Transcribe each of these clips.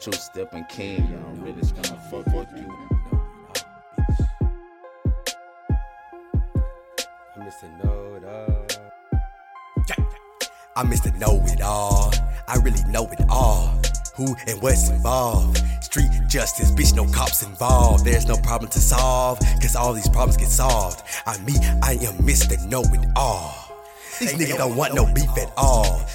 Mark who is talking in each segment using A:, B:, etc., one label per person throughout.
A: True stepping king, y'all really gonna fuck fuck you.
B: I'm Mr. Know It All. I'm Mr. Know It All. I really know it all. Who and what's involved? Street justice, bitch, no cops involved. There's no problem to solve, cause all these problems get solved. I'm me, I am Mr. Know It All. These niggas don't want no beef at all.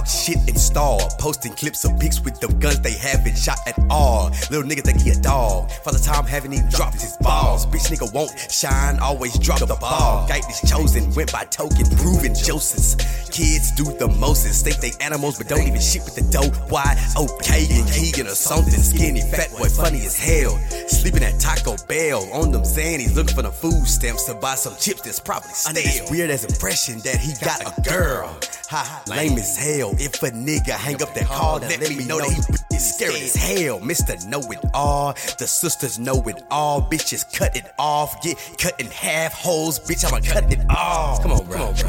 B: Talk shit and stall, posting clips of pics with them guns they haven't shot at all. Little nigga think he a dog. Father Time haven't even dropped his balls. Bitch nigga won't shine, always drop the ball. Guy is chosen, went by token, proven Joseph's. Kids do the mostest, think they animals, but don't even shit with the dough. Why? Okay, and Keegan or something. Skinny, fat boy, funny as hell. Sleeping at Taco Bell on them Zannies, looking for the food stamps to buy some chips that's probably stale. Weird as impression that he got a girl. Ha, ha lame as hell. If a nigga hang up that call, then let me know that he is scary as hell. Mr. Know It All, the sisters know it all. Bitches cut it off, get cut in half. Holes, bitch, I'ma cut it off. Come on, bro. Come on, bro.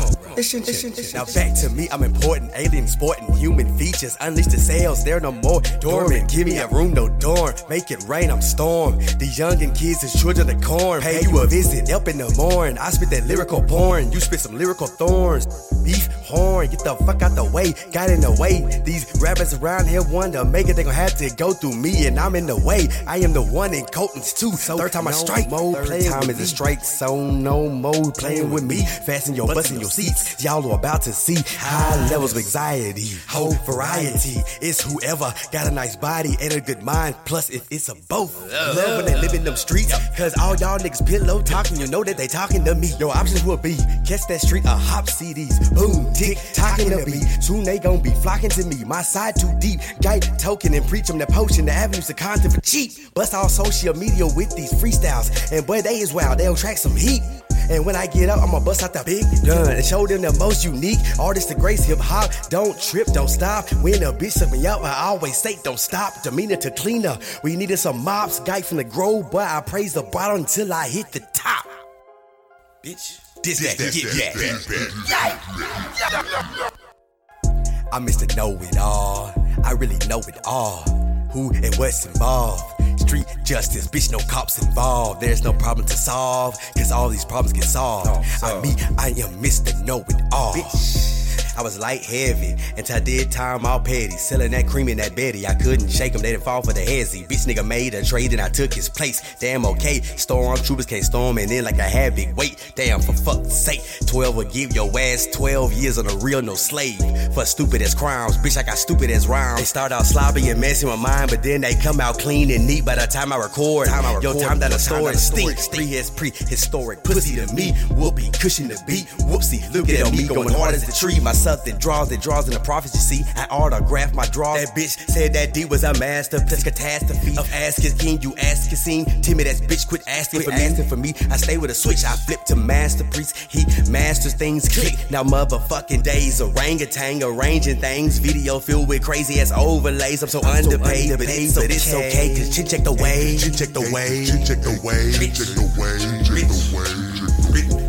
B: Now back to me, I'm important. Alien sporting human features. Unleash the sails, there no more dormant. Give me a room, no dorm. Make it rain, I'm storm. The young and kids is children of the corn. Pay you a visit, up in the morning. I spit that lyrical porn. You spit some lyrical thorns. Beef horn, get the fuck out the way. Got in the way. These rappers around here wonder, make it, they gon' have to go through me, and I'm in the way. I am the one in Colton's too. So third time I strike mode, third time is a strike, so no mode playing with me. Fasten your butts in your seats. Y'all are about to see high levels of anxiety, whole variety. It's whoever got a nice body and a good mind. Plus, if it's a both, love when they live in them streets. Cause all y'all niggas pillow talking, you know that they talking to me. Your options will be catch that street or hop CDs. Boom, tick, talking to me. Soon they gon' be flocking to me. My side too deep. Guide token and preach them the potion. The avenues of content for cheap. Bust all social media with these freestyles. And boy, they is wild. They'll track some heat. And when I get up, I'ma bust out the big gun and show them the most unique artist to grace hip hop. Don't trip, don't stop. When a bitch suck me up, I always say don't stop. Demeanor to cleaner. We needed some mops, guy from the grove, but I praise the bottom until I hit the top. Bitch, this, that, get that. I'm Mr. Know It All. I really know it all. Who and what's involved? Street justice, bitch, no cops involved. There's no problem to solve, cause all these problems get solved. I'm me, I am Mr. Know It All. I was light heavy until I did time all petty. Selling that cream in that Betty. I couldn't shake them, they didn't fall for the hezzy. Bitch nigga made a trade and I took his place. Damn okay. Stormtroopers can't storm and then like I had big weight. Damn for fuck's sake. 12 will give your ass 12 years on the real no slave. For stupid as crimes. Bitch, I got stupid as rhymes. They start out sloppy and messing with mine, but then they come out clean and neat by the time I record. Time I record Yo, time that a story stinks. Three is prehistoric. Pussy to me. Whoopee, cushion the beat. Whoopsie, look at me going hard as the tree. My something draws that draws in the prophets, you see. I autographed my draw. That bitch said that D was a master plus catastrophe of asking king. You ask scene. Timid ass bitch, quit asking for me. Asking for me. I stay with a switch. I flip to master priest. He masters things. Click. Now motherfucking days. Orangutan arranging things. Video filled with crazy ass overlays. I'm so underpaid, but it's okay. But it's okay. Cause chin check the way.
C: Chin check the way. Chin check the way. Chin check the way. Chin check the way.